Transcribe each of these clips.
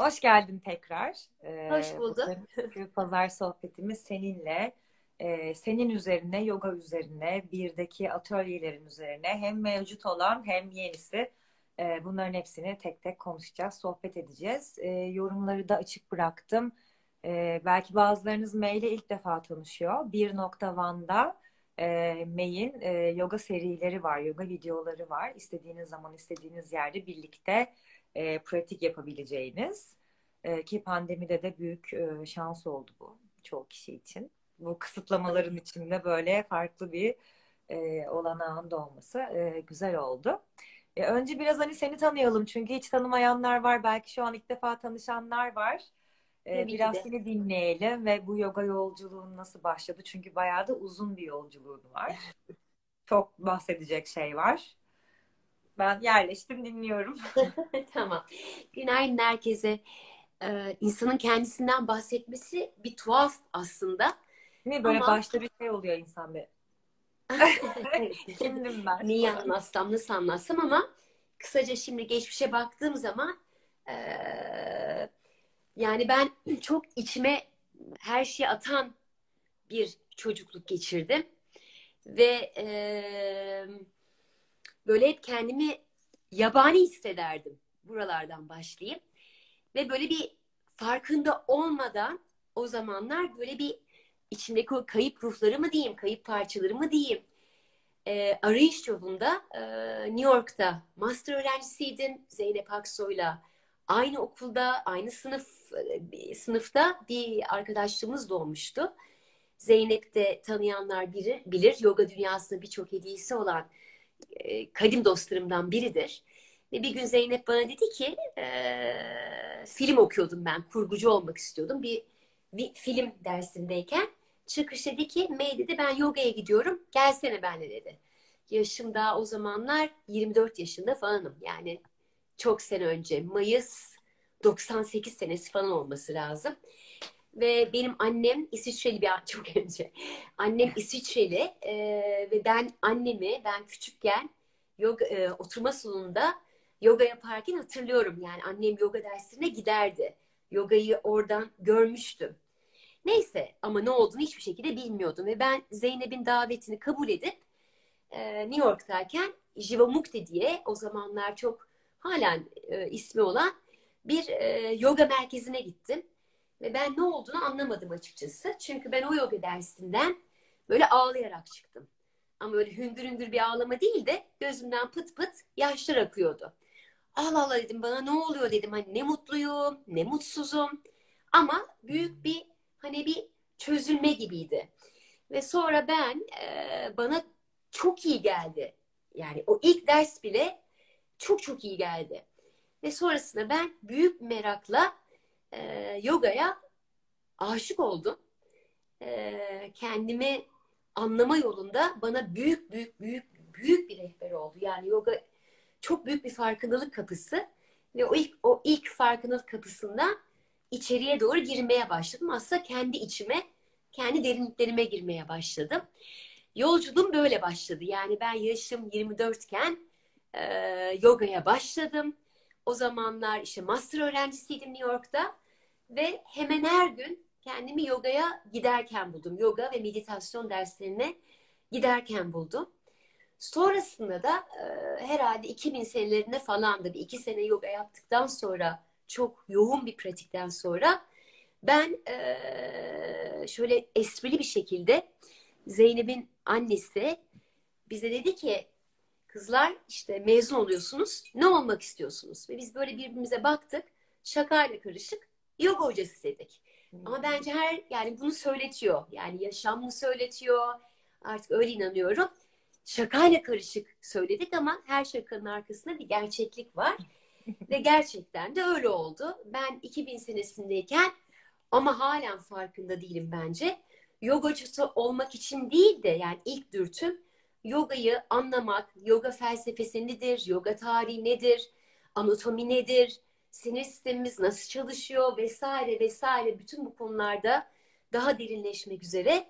Hoş geldin tekrar. Ee, Hoş bulduk. Bugün pazar sohbetimiz seninle. Ee, senin üzerine, yoga üzerine, birdeki atölyelerin üzerine hem mevcut olan hem yenisi e, bunların hepsini tek tek konuşacağız, sohbet edeceğiz. E, yorumları da açık bıraktım. E, belki bazılarınız maille ilk defa tanışıyor. 1.1'da e, May'in e, yoga serileri var, yoga videoları var. İstediğiniz zaman, istediğiniz yerde birlikte e, pratik yapabileceğiniz. E, ki pandemide de büyük e, şans oldu bu çoğu kişi için. Bu kısıtlamaların içinde böyle farklı bir e, olanağın da olması e, güzel oldu. E, önce biraz hani seni tanıyalım çünkü hiç tanımayanlar var. Belki şu an ilk defa tanışanlar var. E, biraz seni dinleyelim ve bu yoga yolculuğun nasıl başladı? Çünkü bayağı da uzun bir yolculuğun var. Çok bahsedecek şey var. Ben yerleştim dinliyorum. tamam. Günaydın herkese. Ee, insanın kendisinden bahsetmesi bir tuhaf aslında. Değil mi? Böyle Ama... başta bir şey oluyor insan bir. Kimdim ben? Neyi anlatsam, nasıl anlatsam ama kısaca şimdi geçmişe baktığım zaman e, yani ben çok içime her şeyi atan bir çocukluk geçirdim. Ve e, böyle hep kendimi yabani hissederdim. Buralardan başlayayım. Ve böyle bir farkında olmadan o zamanlar böyle bir içimdeki o kayıp ruhları mı diyeyim, kayıp parçaları mı diyeyim, e, arayış yolunda e, New York'ta master öğrencisiydim Zeynep Aksoy'la. Aynı okulda, aynı sınıf e, sınıfta bir arkadaşlığımız doğmuştu. Zeynep de tanıyanlar biri, bilir. Yoga dünyasında birçok hediyesi olan e, kadim dostlarımdan biridir. Ve bir gün Zeynep bana dedi ki e, film okuyordum ben. Kurgucu olmak istiyordum. Bir, bir film dersindeyken çıkış dedi ki May dedi ben yogaya gidiyorum. Gelsene benle dedi. Yaşım daha o zamanlar 24 yaşında falanım. Yani çok sene önce. Mayıs 98 senesi falan olması lazım. Ve benim annem İsviçreli bir çok önce. Annem İsviçreli e, ve ben annemi ben küçükken yoga, e, oturma salonunda yoga yaparken hatırlıyorum. Yani annem yoga dersine giderdi. Yogayı oradan görmüştüm. Neyse ama ne olduğunu hiçbir şekilde bilmiyordum. Ve ben Zeynep'in davetini kabul edip e, New York'tayken Jivamukti diye o zamanlar çok halen e, ismi olan bir e, yoga merkezine gittim. Ve ben ne olduğunu anlamadım açıkçası. Çünkü ben o yoga dersinden böyle ağlayarak çıktım. Ama öyle hüngür hüngür bir ağlama değil de gözümden pıt pıt yaşlar akıyordu. Allah Allah dedim bana ne oluyor dedim. Hani ne mutluyum, ne mutsuzum. Ama büyük bir hani bir çözülme gibiydi. Ve sonra ben e, bana çok iyi geldi. Yani o ilk ders bile çok çok iyi geldi. Ve sonrasında ben büyük merakla e, yogaya aşık oldum. E, kendimi anlama yolunda bana büyük büyük büyük büyük bir rehber oldu. Yani yoga çok büyük bir farkındalık kapısı ve o ilk o ilk farkındalık kapısından içeriye doğru girmeye başladım. Aslında kendi içime, kendi derinliklerime girmeye başladım. Yolculuğum böyle başladı. Yani ben yaşım 24 iken e, yogaya başladım. O zamanlar işte master öğrencisiydim New York'ta ve hemen her gün kendimi yogaya giderken buldum. Yoga ve meditasyon derslerine giderken buldum. Sonrasında da e, herhalde 2000 senelerinde falan da bir iki sene yoga yaptıktan sonra çok yoğun bir pratikten sonra ben e, şöyle esprili bir şekilde Zeynep'in annesi bize dedi ki kızlar işte mezun oluyorsunuz ne olmak istiyorsunuz? Ve biz böyle birbirimize baktık şakayla karışık yoga hocası dedik. Ama bence her yani bunu söyletiyor. Yani yaşam mı söyletiyor? Artık öyle inanıyorum. Şakayla karışık söyledik ama her şakanın arkasında bir gerçeklik var. Ve gerçekten de öyle oldu. Ben 2000 senesindeyken ama halen farkında değilim bence. Yogacısı olmak için değil de yani ilk dürtüm yogayı anlamak, yoga felsefesi nedir, yoga tarihi nedir, anatomi nedir, sinir sistemimiz nasıl çalışıyor vesaire vesaire bütün bu konularda daha derinleşmek üzere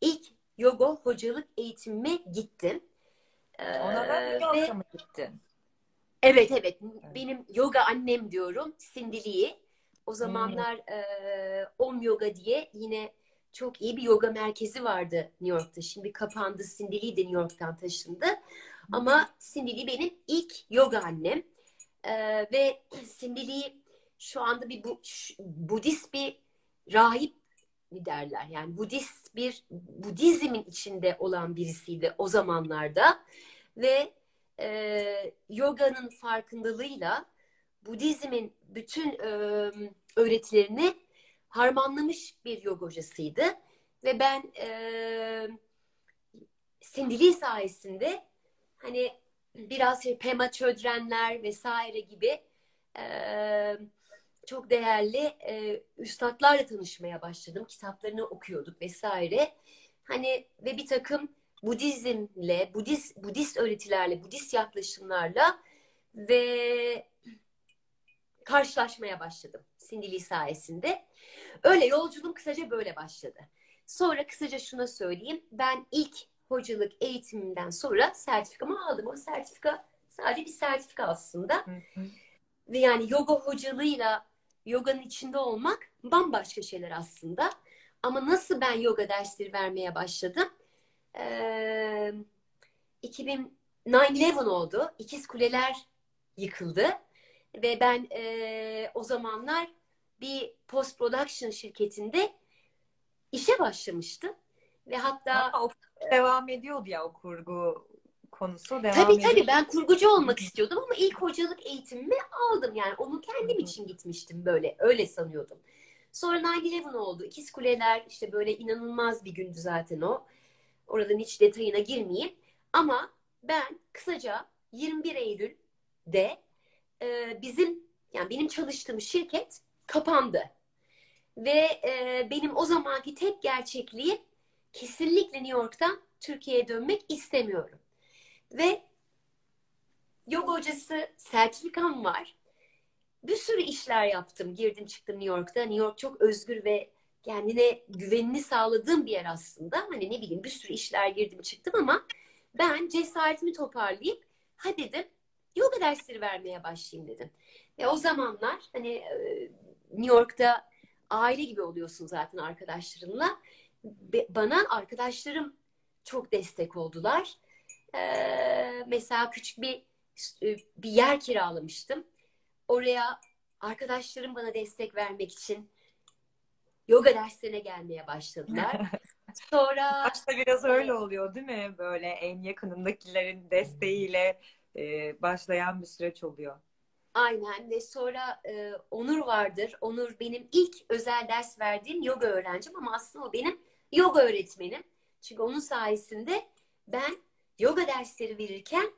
ilk yoga hocalık eğitimime gittim. Ona da yoga mı gittin? Evet evet. Benim yoga annem diyorum. Sindili'yi. O zamanlar hmm. e, Om Yoga diye yine çok iyi bir yoga merkezi vardı New York'ta. Şimdi kapandı. Cindy Lee de New York'tan taşındı. Ama Cindy Lee benim ilk yoga annem. Ee, ve Lee şu anda bir bu, Budist bir rahip mi derler. Yani Budist bir Budizmin içinde olan birisiydi o zamanlarda. Ve e, yoganın farkındalığıyla Budizmin bütün e, öğretilerini harmanlamış bir yoga hocasıydı. Ve ben e, Sindili sayesinde hani biraz şey, Pema Çödrenler vesaire gibi e, çok değerli e, üstadlarla tanışmaya başladım. Kitaplarını okuyorduk vesaire. Hani ve bir takım Budizmle, Budist, Budist öğretilerle, Budist yaklaşımlarla ve karşılaşmaya başladım Sindili sayesinde. Öyle yolculuğum kısaca böyle başladı. Sonra kısaca şuna söyleyeyim. Ben ilk hocalık eğitimimden sonra sertifikamı aldım. O sertifika sadece bir sertifika aslında. Ve yani yoga hocalığıyla yoganın içinde olmak bambaşka şeyler aslında. Ama nasıl ben yoga dersleri vermeye başladım? Ee, 2009-11 oldu. İkiz Kuleler yıkıldı. Ve ben e, o zamanlar bir post production şirketinde işe başlamıştım. Ve hatta ha, o devam ediyordu ya o kurgu konusu devam Tabii ediyor. tabii ben kurgucu olmak istiyordum ama ilk hocalık eğitimimi aldım. Yani onu kendim için gitmiştim böyle. Öyle sanıyordum. Sonra 9-11 oldu. İkiz Kuleler işte böyle inanılmaz bir gündü zaten o. Oradan hiç detayına girmeyeyim. Ama ben kısaca 21 Eylül'de e, bizim yani benim çalıştığım şirket kapandı. Ve e, benim o zamanki tek gerçekliğim kesinlikle New York'tan Türkiye'ye dönmek istemiyorum. Ve yoga hocası sertifikam var. Bir sürü işler yaptım. Girdim çıktım New York'ta. New York çok özgür ve kendine güvenini sağladığım bir yer aslında. Hani ne bileyim bir sürü işler girdim çıktım ama ben cesaretimi toparlayıp ha dedim yoga dersleri vermeye başlayayım dedim. Ve o zamanlar hani New York'ta aile gibi oluyorsun zaten arkadaşlarınla. Bana arkadaşlarım çok destek oldular. Ee, mesela küçük bir e, bir yer kiralamıştım. Oraya arkadaşlarım bana destek vermek için yoga derslerine gelmeye başladılar. Sonra başta biraz öyle oluyor değil mi? Böyle en yakınındakilerin desteğiyle e, başlayan bir süreç oluyor. Aynen ve sonra e, Onur vardır. Onur benim ilk özel ders verdiğim yoga öğrencim ama aslında o benim yoga öğretmenim. Çünkü onun sayesinde ben yoga dersleri verirken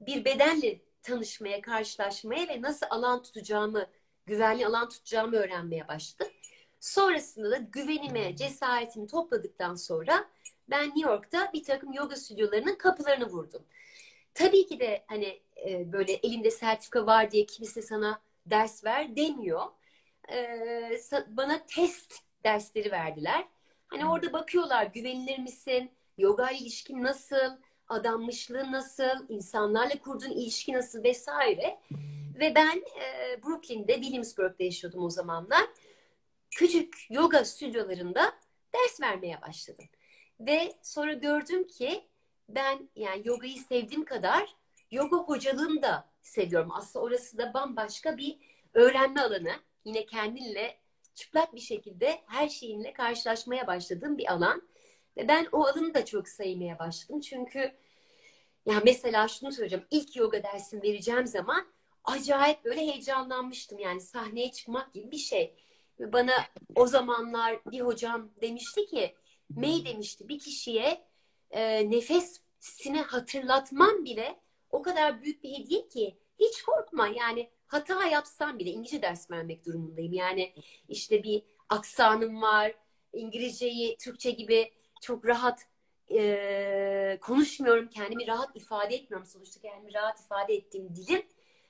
bir bedenle tanışmaya, karşılaşmaya ve nasıl alan tutacağımı, güvenli alan tutacağımı öğrenmeye başladım. Sonrasında da güvenime, cesaretimi topladıktan sonra ben New York'ta bir takım yoga stüdyolarının kapılarını vurdum. Tabii ki de hani e, böyle elinde sertifika var diye kimse sana ders ver demiyor. E, bana test dersleri verdiler. Hani orada bakıyorlar güvenilir misin? Yoga ilişkin nasıl? Adanmışlığı nasıl? insanlarla kurduğun ilişki nasıl vesaire. Ve ben e, Brooklyn'de, Williamsburg'da yaşıyordum o zamanlar. Küçük yoga stüdyolarında ders vermeye başladım. Ve sonra gördüm ki ben yani yogayı sevdiğim kadar yoga hocalığını da seviyorum. Aslında orası da bambaşka bir öğrenme alanı. Yine kendinle çıplak bir şekilde her şeyinle karşılaşmaya başladığım bir alan. Ve ben o alanı da çok sevmeye başladım. Çünkü ya mesela şunu söyleyeceğim. İlk yoga dersini vereceğim zaman acayip böyle heyecanlanmıştım. Yani sahneye çıkmak gibi bir şey. Ve bana o zamanlar bir hocam demişti ki May demişti bir kişiye e, nefesini hatırlatman bile o kadar büyük bir hediye ki hiç korkma yani hata yapsam bile İngilizce ders vermek durumundayım. Yani işte bir aksanım var. İngilizceyi Türkçe gibi çok rahat e, konuşmuyorum. Kendimi rahat ifade etmiyorum. Sonuçta kendimi rahat ifade ettiğim dilim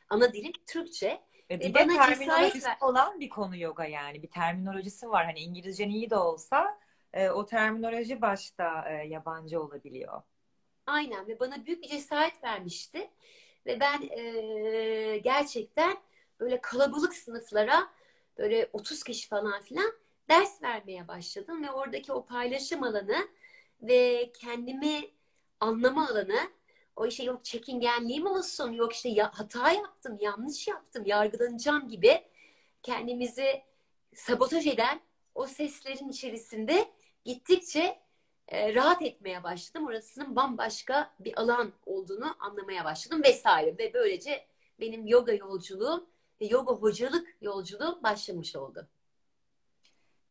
ana dilim Türkçe. E, bir de terminolojisi ver... olan bir konu yoga yani. Bir terminolojisi var. Hani İngilizcen iyi de olsa e, o terminoloji başta e, yabancı olabiliyor. Aynen ve bana büyük bir cesaret vermişti. Ve ben e, gerçekten böyle kalabalık sınıflara böyle 30 kişi falan filan ders vermeye başladım. Ve oradaki o paylaşım alanı ve kendimi anlama alanı o işte yok çekingenliğim olsun yok işte ya, hata yaptım yanlış yaptım yargılanacağım gibi kendimizi sabotaj eden o seslerin içerisinde gittikçe e, rahat etmeye başladım. Orasının bambaşka bir alan olduğunu anlamaya başladım vesaire ve böylece benim yoga yolculuğum ve yoga hocalık yolculuğum başlamış oldu.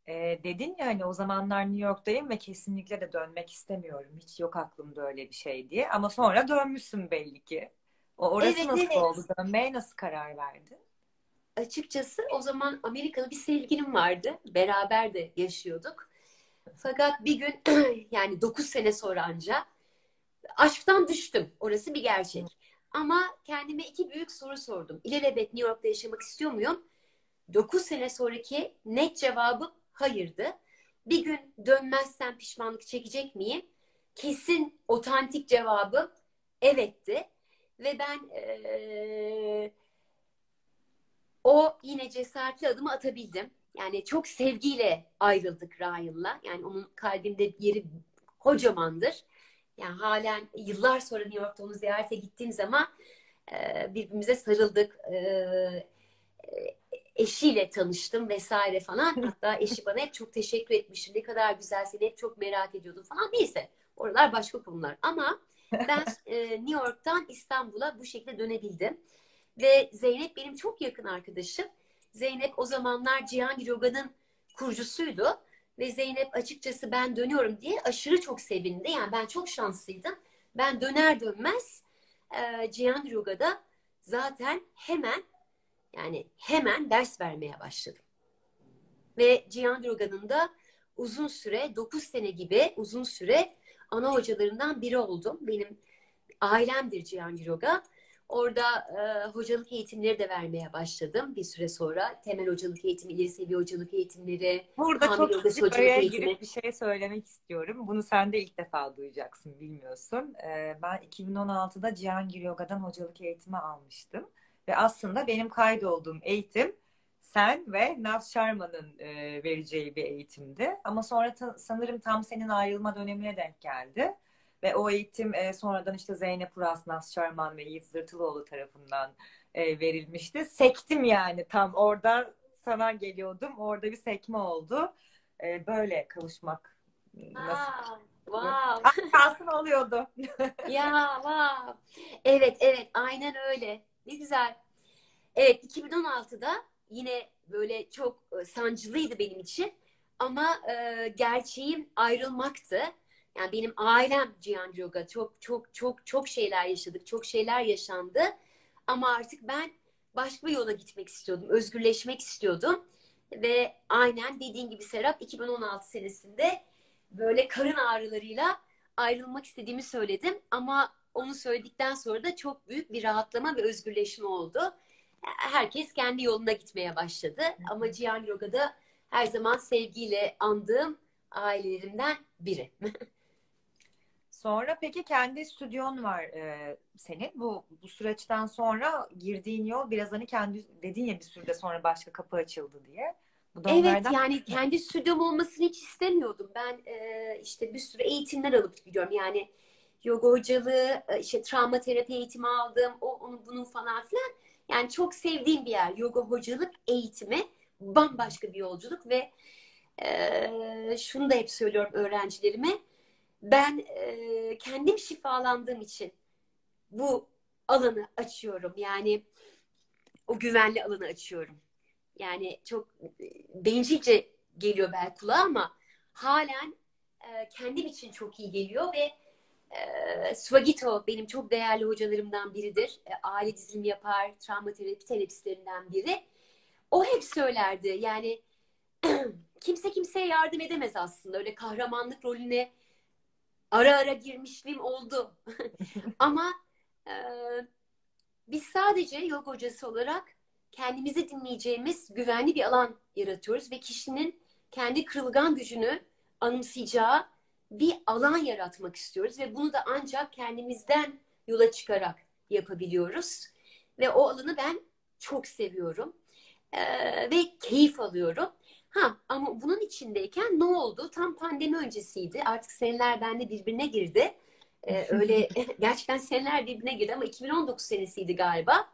E, dedin ya hani o zamanlar New York'tayım ve kesinlikle de dönmek istemiyorum. Hiç yok aklımda öyle bir şey diye. Ama sonra dönmüşsün belli ki. O orası evet, nasıl evet. oldu? Dönmeye nasıl karar verdin? Açıkçası o zaman Amerikalı bir sevgilim vardı. Beraber de yaşıyorduk. Fakat bir gün yani 9 sene sonra anca aşktan düştüm. Orası bir gerçek. Ama kendime iki büyük soru sordum. İlelebet New York'ta yaşamak istiyor muyum? 9 sene sonraki net cevabı hayırdı. Bir gün dönmezsem pişmanlık çekecek miyim? Kesin otantik cevabı evetti. Ve ben ee, o yine cesaretli adımı atabildim. Yani çok sevgiyle ayrıldık Ryan'la. Yani onun kalbimde yeri kocamandır. Yani halen yıllar sonra New York'ta onu ziyarete gittiğim zaman e, birbirimize sarıldık. E, e, eşiyle tanıştım vesaire falan. Hatta eşi bana hep çok teşekkür etmişti. Ne kadar güzel seni hep çok merak ediyordum falan. Neyse oralar başka konular. Ama ben e, New York'tan İstanbul'a bu şekilde dönebildim. Ve Zeynep benim çok yakın arkadaşım. Zeynep o zamanlar Cihangir Yoga'nın kurucusuydu. Ve Zeynep açıkçası ben dönüyorum diye aşırı çok sevindi. Yani ben çok şanslıydım. Ben döner dönmez e, Cihangir Yoga'da zaten hemen yani hemen ders vermeye başladım. Ve Cihangir Yoga'nın da uzun süre 9 sene gibi uzun süre ana hocalarından biri oldum. Benim ailemdir Cihangir Yoga. Orada e, hocalık eğitimleri de vermeye başladım bir süre sonra. Temel hocalık eğitimi, ileri seviye hocalık eğitimleri. Burada çok küçük araya eğitimi. girip bir şey söylemek istiyorum. Bunu sen de ilk defa duyacaksın, bilmiyorsun. E, ben 2016'da Cihangir Yoga'dan hocalık eğitimi almıştım. Ve aslında benim kaydolduğum eğitim sen ve Naz Sharma'nın e, vereceği bir eğitimdi. Ama sonra ta, sanırım tam senin ayrılma dönemine denk geldi. Ve o eğitim e, sonradan işte Zeynep Uras, Naz Şarman ve Yiğit Zırtılıoğlu tarafından e, verilmişti. Sektim yani tam orada sana geliyordum. Orada bir sekme oldu. E, böyle kavuşmak nasıl? wow. Kalsın oluyordu. ya wow. Evet evet aynen öyle. Ne güzel. Evet 2016'da yine böyle çok e, sancılıydı benim için. Ama e, gerçeğim ayrılmaktı. Yani benim ailem Cihan Yoga çok çok çok çok şeyler yaşadık. Çok şeyler yaşandı. Ama artık ben başka bir yola gitmek istiyordum. Özgürleşmek istiyordum. Ve aynen dediğin gibi Serap 2016 senesinde böyle karın ağrılarıyla ayrılmak istediğimi söyledim. Ama onu söyledikten sonra da çok büyük bir rahatlama ve özgürleşme oldu. Herkes kendi yoluna gitmeye başladı. Ama Cihan Yoga'da her zaman sevgiyle andığım ailelerimden biri. Sonra peki kendi stüdyon var e, senin. Bu bu süreçten sonra girdiğin yol biraz hani kendi dedin ya bir sürede sonra başka kapı açıldı diye. Bu da evet yani mı? kendi stüdyom olmasını hiç istemiyordum. Ben e, işte bir sürü eğitimler alıp gidiyorum. Yani yoga hocalığı, işte travma terapi eğitimi aldım. O onun bunun falan filan. Yani çok sevdiğim bir yer. Yoga hocalık eğitimi bambaşka bir yolculuk ve e, şunu da hep söylüyorum öğrencilerime ben e, kendim şifalandığım için bu alanı açıyorum. Yani o güvenli alanı açıyorum. Yani çok bencilce geliyor belki kulağa ama halen e, kendim için çok iyi geliyor ve e, Swagito benim çok değerli hocalarımdan biridir. E, aile dizilimi yapar, travma terapi terapistlerinden biri. O hep söylerdi. Yani kimse kimseye yardım edemez aslında. Öyle kahramanlık rolüne ara ara girmişliğim oldu. Ama e, biz sadece yoga hocası olarak kendimizi dinleyeceğimiz güvenli bir alan yaratıyoruz ve kişinin kendi kırılgan gücünü anımsayacağı bir alan yaratmak istiyoruz ve bunu da ancak kendimizden yola çıkarak yapabiliyoruz. Ve o alanı ben çok seviyorum. Ee, ve keyif alıyorum. Ha ama bunun içindeyken ne oldu? Tam pandemi öncesiydi. Artık seneler bende birbirine girdi. Ee, öyle gerçekten seneler birbirine girdi ama 2019 senesiydi galiba.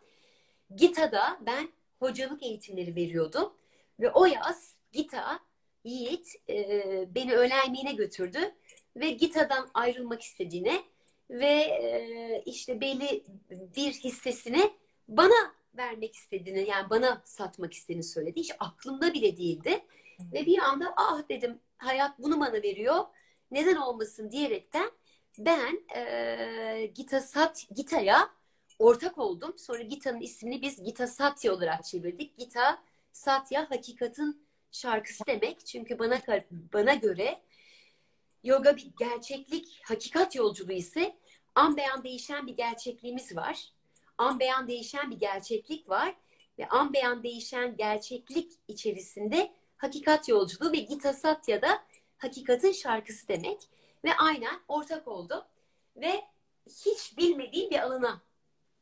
GİTA'da ben hocalık eğitimleri veriyordum. Ve o yaz GİTA Yiğit e, beni öğle yemeğine götürdü ve GİTA'dan ayrılmak istediğine ve e, işte belli bir hissesini bana vermek istediğini yani bana satmak istediğini söyledi. Hiç aklımda bile değildi. Ve bir anda ah dedim hayat bunu bana veriyor. Neden olmasın diyerekten ben e, Gita Sat Gita'ya ortak oldum. Sonra Gita'nın ismini biz Gita Satya olarak çevirdik. Gita Satya hakikatin şarkısı demek. Çünkü bana bana göre yoga bir gerçeklik, hakikat yolculuğu ise an beyan değişen bir gerçekliğimiz var. An beyan değişen bir gerçeklik var ve an beyan değişen gerçeklik içerisinde hakikat yolculuğu ve Gita Satya da hakikatin şarkısı demek ve aynen ortak oldu ve hiç bilmediğim bir alana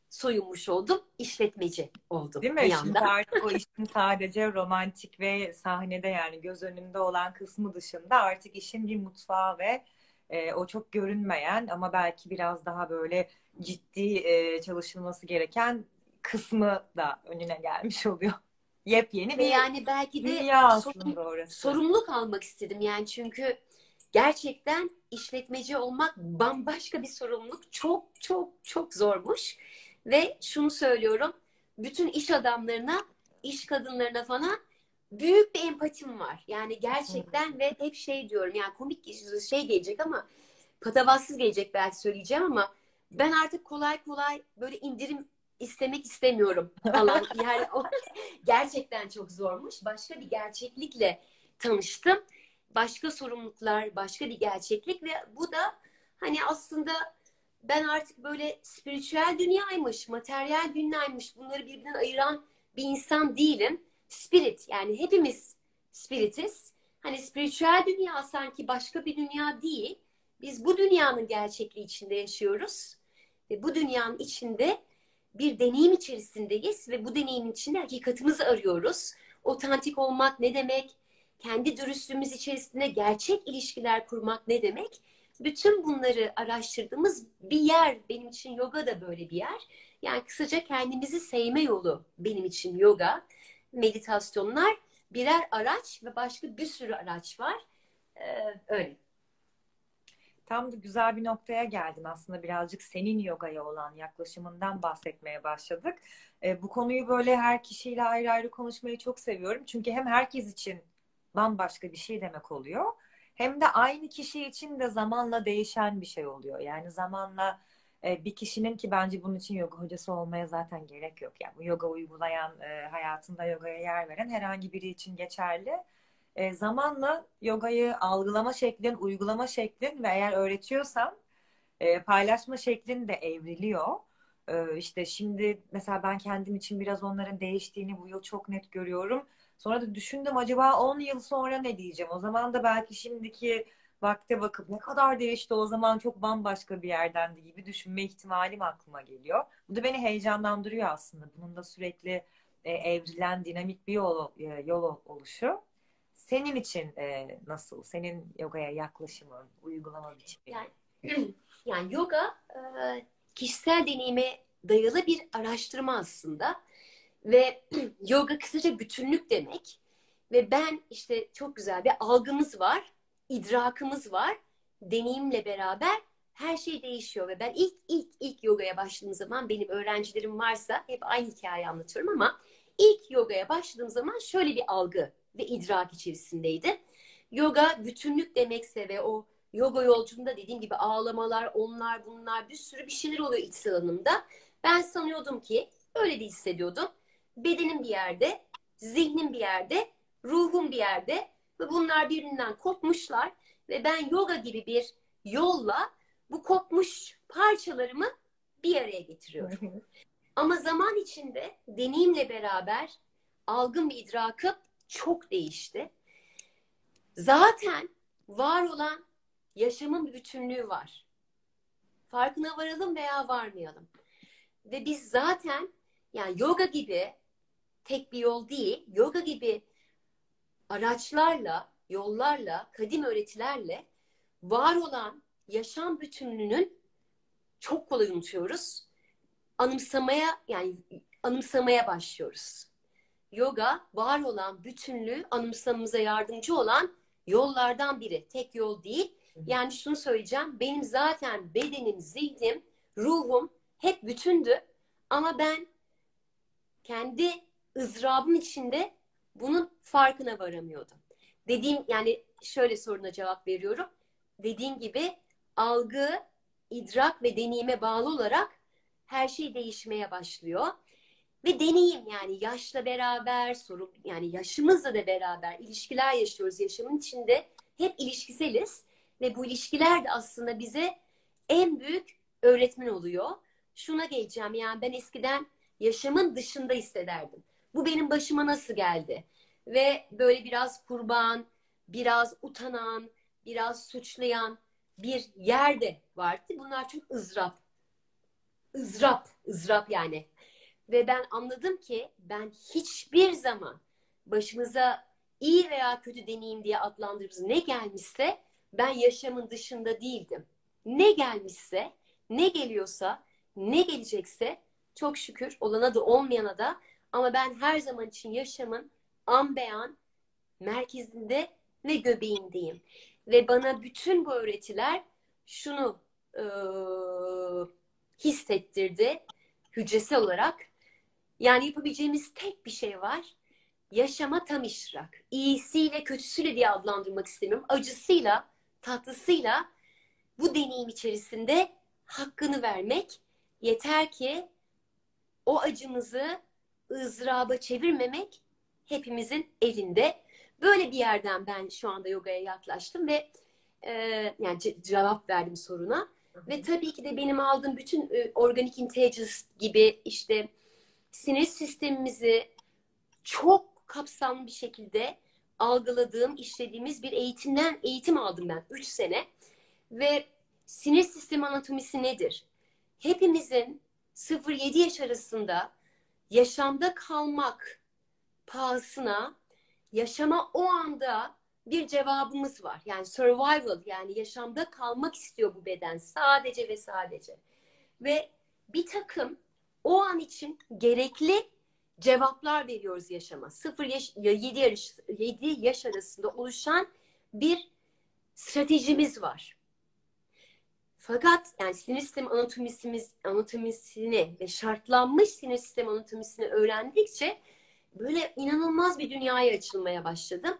soyunmuş oldum. işletmeci oldum. Değil mi? Bir Şimdi artık o işin sadece romantik ve sahnede yani göz önünde olan kısmı dışında artık işin bir mutfağı ve e, o çok görünmeyen ama belki biraz daha böyle ciddi e, çalışılması gereken kısmı da önüne gelmiş oluyor. Yepyeni ve yani belki de dünya aslında orası. sorumluluk almak istedim yani çünkü gerçekten işletmeci olmak bambaşka bir sorumluluk. Çok çok çok zormuş. Ve şunu söylüyorum. Bütün iş adamlarına, iş kadınlarına falan büyük bir empatim var. Yani gerçekten ve hep şey diyorum yani komik şey gelecek ama patavatsız gelecek belki söyleyeceğim ama ben artık kolay kolay böyle indirim istemek istemiyorum falan. yani o gerçekten çok zormuş. Başka bir gerçeklikle tanıştım. Başka sorumluluklar, başka bir gerçeklik ve bu da hani aslında ben artık böyle spiritüel dünyaymış, materyal dünyaymış bunları birbirinden ayıran bir insan değilim. Spirit yani hepimiz spiritiz. Hani spiritüel dünya sanki başka bir dünya değil. Biz bu dünyanın gerçekliği içinde yaşıyoruz. Ve bu dünyanın içinde bir deneyim içerisindeyiz ve bu deneyimin içinde hakikatimizi arıyoruz. Otantik olmak ne demek? Kendi dürüstlüğümüz içerisinde gerçek ilişkiler kurmak ne demek? Bütün bunları araştırdığımız bir yer benim için yoga da böyle bir yer. Yani kısaca kendimizi sevme yolu benim için yoga, meditasyonlar birer araç ve başka bir sürü araç var. Ee, öyle. Tam da güzel bir noktaya geldin aslında birazcık senin yogaya olan yaklaşımından bahsetmeye başladık. E, bu konuyu böyle her kişiyle ayrı ayrı konuşmayı çok seviyorum. Çünkü hem herkes için bambaşka bir şey demek oluyor hem de aynı kişi için de zamanla değişen bir şey oluyor. Yani zamanla bir kişinin ki bence bunun için yoga hocası olmaya zaten gerek yok. Yani bu yoga uygulayan, e, hayatında yogaya yer veren herhangi biri için geçerli. E, zamanla yogayı algılama şeklin, uygulama şeklin ve eğer öğretiyorsan paylaşma şeklin de evriliyor. İşte şimdi mesela ben kendim için biraz onların değiştiğini bu yıl çok net görüyorum Sonra da düşündüm acaba 10 yıl sonra ne diyeceğim? O zaman da belki şimdiki vakte bakıp ne kadar değişti o zaman çok bambaşka bir yerdendi gibi düşünme ihtimalim aklıma geliyor. Bu da beni heyecanlandırıyor aslında. Bunun da sürekli e, evrilen dinamik bir yol, e, yol oluşu. Senin için e, nasıl? Senin yogaya yaklaşımın, uygulama biçimi? Yani, yani yoga e, kişisel deneyime dayalı bir araştırma aslında. Ve yoga kısaca bütünlük demek. Ve ben işte çok güzel bir algımız var, idrakımız var. Deneyimle beraber her şey değişiyor ve ben ilk ilk ilk yogaya başladığım zaman benim öğrencilerim varsa hep aynı hikayeyi anlatıyorum ama ilk yogaya başladığım zaman şöyle bir algı ve idrak içerisindeydi. Yoga bütünlük demekse ve o yoga yolculuğunda dediğim gibi ağlamalar, onlar bunlar bir sürü bir şeyler oluyor iç alanımda. Ben sanıyordum ki öyle de hissediyordum bedenim bir yerde, zihnim bir yerde, ruhum bir yerde ve bunlar birbirinden kopmuşlar ve ben yoga gibi bir yolla bu kopmuş parçalarımı bir araya getiriyorum. Ama zaman içinde deneyimle beraber algım ve idrakım çok değişti. Zaten var olan yaşamın bütünlüğü var. Farkına varalım veya varmayalım. Ve biz zaten yani yoga gibi tek bir yol değil. Yoga gibi araçlarla, yollarla, kadim öğretilerle var olan yaşam bütünlüğünün çok kolay unutuyoruz. Anımsamaya yani anımsamaya başlıyoruz. Yoga var olan bütünlüğü anımsamamıza yardımcı olan yollardan biri. Tek yol değil. Yani şunu söyleyeceğim. Benim zaten bedenim, zihnim, ruhum hep bütündü. Ama ben kendi ızdırabım içinde bunun farkına varamıyordum. Dediğim yani şöyle soruna cevap veriyorum. Dediğim gibi algı, idrak ve deneyime bağlı olarak her şey değişmeye başlıyor. Ve deneyim yani yaşla beraber, sorun yani yaşımızla da beraber ilişkiler yaşıyoruz. Yaşamın içinde hep ilişkiseliz ve bu ilişkiler de aslında bize en büyük öğretmen oluyor. Şuna geleceğim yani ben eskiden yaşamın dışında hissederdim. Bu benim başıma nasıl geldi? Ve böyle biraz kurban, biraz utanan, biraz suçlayan bir yerde vardı. Bunlar çok ızdırap. ızrap, ızrap yani. Ve ben anladım ki ben hiçbir zaman başımıza iyi veya kötü deneyim diye adlandırdığımız ne gelmişse ben yaşamın dışında değildim. Ne gelmişse, ne geliyorsa, ne gelecekse çok şükür olana da olmayana da ama ben her zaman için yaşamın an beyan merkezinde ve göbeğindeyim. Ve bana bütün bu öğretiler şunu e, hissettirdi hücresel olarak. Yani yapabileceğimiz tek bir şey var. Yaşama tam işrak. İyisiyle kötüsüyle diye adlandırmak istemiyorum. Acısıyla, tatlısıyla bu deneyim içerisinde hakkını vermek. Yeter ki o acımızı ızdıraba çevirmemek hepimizin elinde. Böyle bir yerden ben şu anda yogaya yaklaştım ve e, yani ce- cevap verdim soruna. Ve tabii ki de benim aldığım bütün e, organic intelligence gibi işte sinir sistemimizi çok kapsamlı bir şekilde algıladığım, işlediğimiz bir eğitimden eğitim aldım ben 3 sene. Ve sinir sistemi anatomisi nedir? Hepimizin 0-7 yaş arasında yaşamda kalmak pahasına yaşama o anda bir cevabımız var. Yani survival yani yaşamda kalmak istiyor bu beden sadece ve sadece. Ve bir takım o an için gerekli cevaplar veriyoruz yaşama. 0 yaş 7 yaş 7 yaş arasında oluşan bir stratejimiz var. Fakat yani sinir sistemi anatomisimiz anatomisini ve şartlanmış sinir sistemi anatomisini öğrendikçe böyle inanılmaz bir dünyaya açılmaya başladım.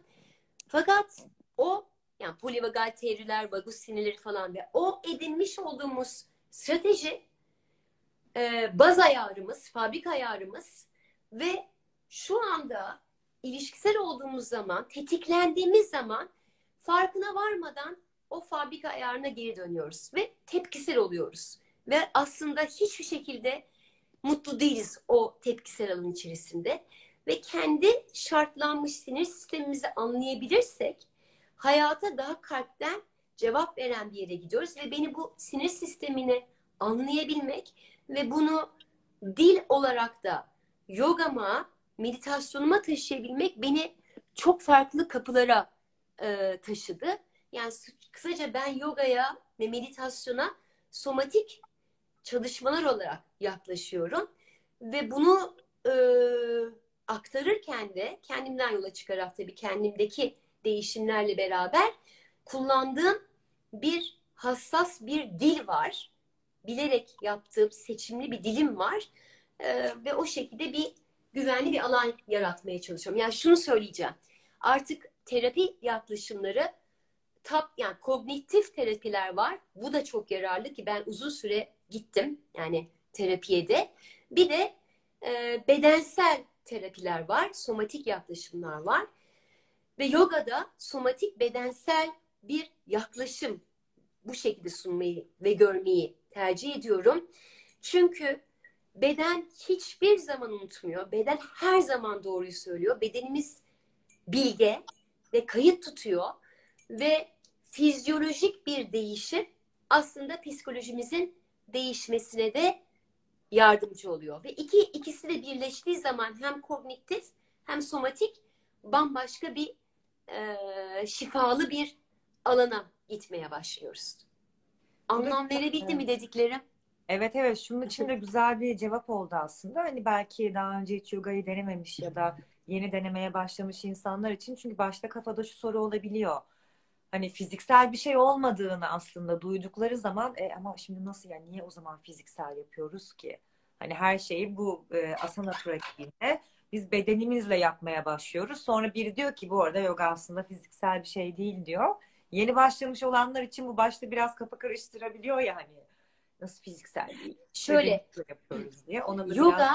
Fakat o yani polivagal teoriler, vagus sinirleri falan ve o edinmiş olduğumuz strateji e, baz ayarımız, fabrika ayarımız ve şu anda ilişkisel olduğumuz zaman, tetiklendiğimiz zaman farkına varmadan o fabrika ayarına geri dönüyoruz ve tepkisel oluyoruz. Ve aslında hiçbir şekilde mutlu değiliz o tepkisel alan içerisinde. Ve kendi şartlanmış sinir sistemimizi anlayabilirsek hayata daha kalpten cevap veren bir yere gidiyoruz. Ve beni bu sinir sistemini anlayabilmek ve bunu dil olarak da yogama, meditasyonuma taşıyabilmek beni çok farklı kapılara e, taşıdı. Yani kısaca ben yogaya ve meditasyona somatik çalışmalar olarak yaklaşıyorum. Ve bunu e, aktarırken de kendimden yola çıkarak tabii kendimdeki değişimlerle beraber kullandığım bir hassas bir dil var. Bilerek yaptığım seçimli bir dilim var. Ee, ve o şekilde bir güvenli bir alan yaratmaya çalışıyorum. Yani şunu söyleyeceğim. Artık terapi yaklaşımları tap yani kognitif terapiler var. Bu da çok yararlı ki ben uzun süre gittim yani terapiye de. Bir de e, bedensel terapiler var, somatik yaklaşımlar var. Ve yogada somatik bedensel bir yaklaşım bu şekilde sunmayı ve görmeyi tercih ediyorum. Çünkü beden hiçbir zaman unutmuyor. Beden her zaman doğruyu söylüyor. Bedenimiz bilge ve kayıt tutuyor ve fizyolojik bir değişim aslında psikolojimizin değişmesine de yardımcı oluyor. Ve iki ikisi de birleştiği zaman hem kognitif hem somatik bambaşka bir e, şifalı bir alana gitmeye başlıyoruz. Anlam verebildi mi dediklerim? Evet evet şunun için de güzel bir cevap oldu aslında. Hani belki daha önce hiç yogayı denememiş ya da yeni denemeye başlamış insanlar için çünkü başta kafada şu soru olabiliyor. Hani fiziksel bir şey olmadığını aslında duydukları zaman e, ama şimdi nasıl yani niye o zaman fiziksel yapıyoruz ki? Hani her şeyi bu e, asana pratiğinde biz bedenimizle yapmaya başlıyoruz. Sonra biri diyor ki bu arada yoga aslında fiziksel bir şey değil diyor. Yeni başlamış olanlar için bu başta biraz kafa karıştırabiliyor ya hani nasıl fiziksel değil. Şöyle yapıyoruz diye. Ona da yoga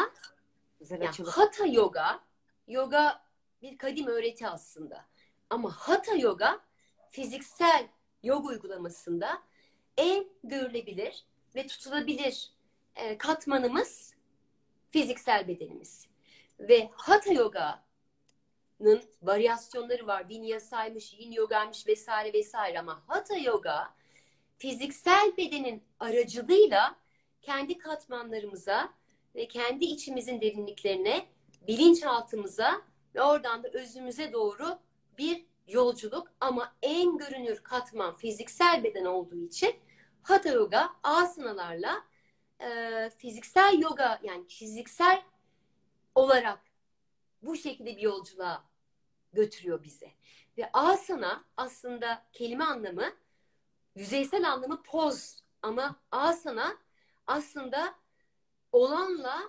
güzel yani hatha yoga yoga bir kadim öğreti aslında. Ama hatha yoga fiziksel yoga uygulamasında en görülebilir ve tutulabilir e, katmanımız fiziksel bedenimiz. Ve hatha yoga'nın varyasyonları var. Vinyasaymış, yin yogaymış vesaire vesaire ama hatha yoga fiziksel bedenin aracılığıyla kendi katmanlarımıza ve kendi içimizin derinliklerine, bilinçaltımıza ve oradan da özümüze doğru bir yolculuk ama en görünür katman fiziksel beden olduğu için Hatha Yoga asanalarla e, fiziksel yoga yani fiziksel olarak bu şekilde bir yolculuğa götürüyor bizi. Ve asana aslında kelime anlamı yüzeysel anlamı poz ama asana aslında olanla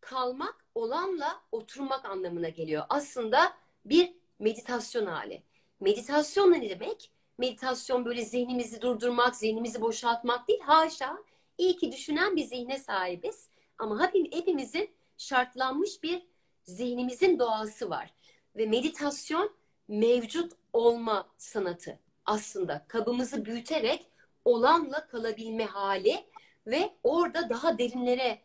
kalmak, olanla oturmak anlamına geliyor. Aslında bir meditasyon hali. Meditasyon ne demek? Meditasyon böyle zihnimizi durdurmak, zihnimizi boşaltmak değil. Haşa. İyi ki düşünen bir zihne sahibiz. Ama hepimizin şartlanmış bir zihnimizin doğası var. Ve meditasyon mevcut olma sanatı aslında kabımızı büyüterek olanla kalabilme hali ve orada daha derinlere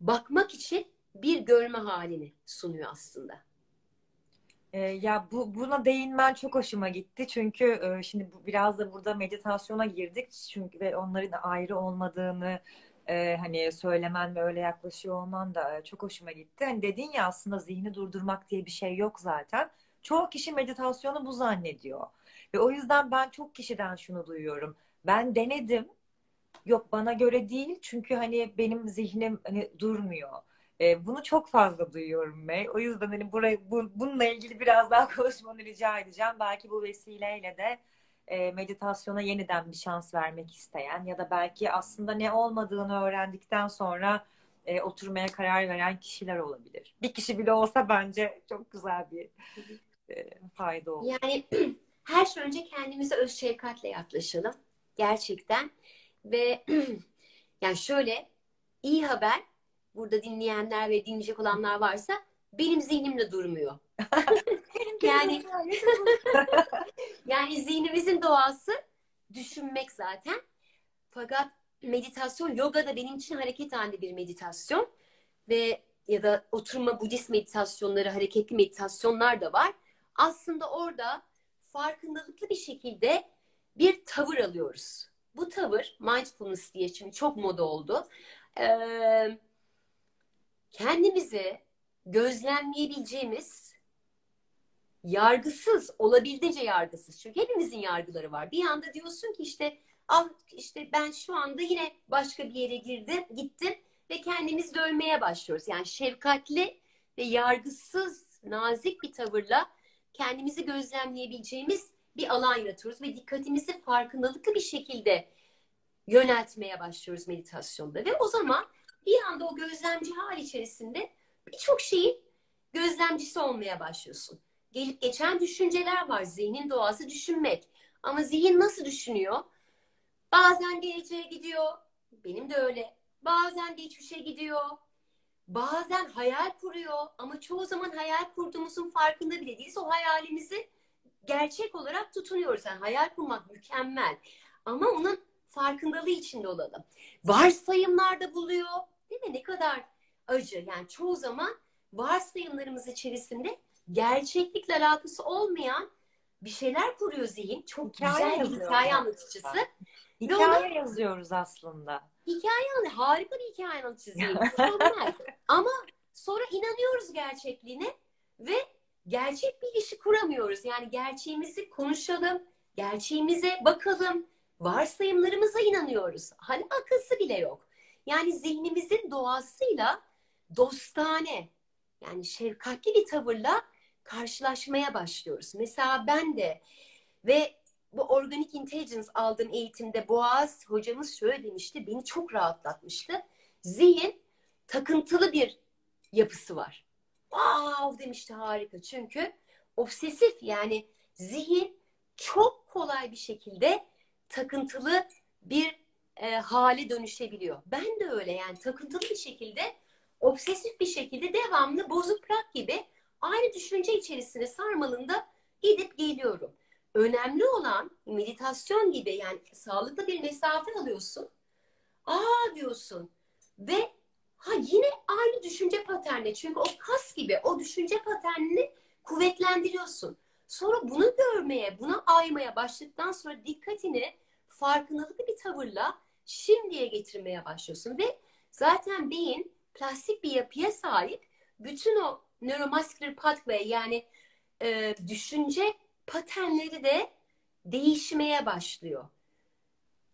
bakmak için bir görme halini sunuyor aslında. Ee, ya bu buna değinmen çok hoşuma gitti çünkü e, şimdi bu, biraz da burada meditasyona girdik çünkü ve onların ayrı olmadığını e, hani söylemen ve öyle yaklaşıyor olman da e, çok hoşuma gitti. Hani dedin ya aslında zihni durdurmak diye bir şey yok zaten. Çoğu kişi meditasyonu bu zannediyor. Ve o yüzden ben çok kişiden şunu duyuyorum. Ben denedim. Yok bana göre değil. Çünkü hani benim zihnim hani durmuyor. E, bunu çok fazla duyuyorum May. O yüzden hani buraya bu, bununla ilgili biraz daha konuşmanı rica edeceğim. Belki bu vesileyle de e, meditasyona yeniden bir şans vermek isteyen ya da belki aslında ne olmadığını öğrendikten sonra e, oturmaya karar veren kişiler olabilir. Bir kişi bile olsa bence çok güzel bir e, fayda olur. Yani her şey önce kendimize öz şefkatle yaklaşalım. Gerçekten. Ve yani şöyle iyi haber burada dinleyenler ve dinleyecek olanlar varsa benim zihnimde durmuyor. yani yani zihnimizin doğası düşünmek zaten. Fakat meditasyon, yoga da benim için hareket halinde bir meditasyon ve ya da oturma Budist meditasyonları, hareketli meditasyonlar da var. Aslında orada farkındalıklı bir şekilde bir tavır alıyoruz. Bu tavır mindfulness diye şimdi çok moda oldu. Ee, kendimizi gözlemleyebileceğimiz yargısız, olabildiğince yargısız. Çünkü hepimizin yargıları var. Bir anda diyorsun ki işte ah işte ben şu anda yine başka bir yere girdim, gittim ve kendimizi dövmeye başlıyoruz. Yani şefkatli ve yargısız, nazik bir tavırla kendimizi gözlemleyebileceğimiz bir alan yaratıyoruz ve dikkatimizi farkındalıklı bir şekilde yöneltmeye başlıyoruz meditasyonda. Ve o zaman bir anda o gözlemci hal içerisinde birçok şeyin gözlemcisi olmaya başlıyorsun. Gelip geçen düşünceler var. Zihnin doğası düşünmek. Ama zihin nasıl düşünüyor? Bazen geleceğe gidiyor. Benim de öyle. Bazen geçmişe gidiyor. Bazen hayal kuruyor ama çoğu zaman hayal kurduğumuzun farkında bile değiliz. O hayalimizi gerçek olarak tutunuyoruz. Yani hayal kurmak mükemmel. Ama onun farkındalığı içinde olalım. Varsayımlarda buluyor. Değil mi? Ne kadar acı. Yani çoğu zaman varsayımlarımız içerisinde gerçeklikle alakası olmayan bir şeyler kuruyor zihin. Çok hikaye güzel bir hikaye anlatıcısı. Hikaye onu... yazıyoruz aslında. hikaye anı harika bir hikaye anlatıcı zihin. Mükemmel. Ama sonra inanıyoruz gerçekliğine ve gerçek bir ilişki kuramıyoruz. Yani gerçeğimizi konuşalım, gerçeğimize bakalım, varsayımlarımıza inanıyoruz. Hani akılsı bile yok. Yani zihnimizin doğasıyla dostane, yani şefkatli bir tavırla karşılaşmaya başlıyoruz. Mesela ben de ve bu Organic Intelligence aldığım eğitimde Boğaz hocamız şöyle demişti, beni çok rahatlatmıştı. Zihin takıntılı bir yapısı var. Wow demişti harika çünkü obsesif yani zihin çok kolay bir şekilde takıntılı bir e, hale dönüşebiliyor. Ben de öyle yani takıntılı bir şekilde obsesif bir şekilde devamlı bozuk plak gibi aynı düşünce içerisine sarmalında gidip geliyorum. Önemli olan meditasyon gibi yani sağlıklı bir mesafe alıyorsun. Aa diyorsun ve ha yine aynı düşünce paterni çünkü o kas gibi o düşünce paternini kuvvetlendiriyorsun. Sonra bunu görmeye, buna aymaya başladıktan sonra dikkatini farkındalıklı bir tavırla şimdiye getirmeye başlıyorsun ve zaten beyin plastik bir yapıya sahip bütün o neuromuscular pathway yani e, düşünce paternleri de değişmeye başlıyor.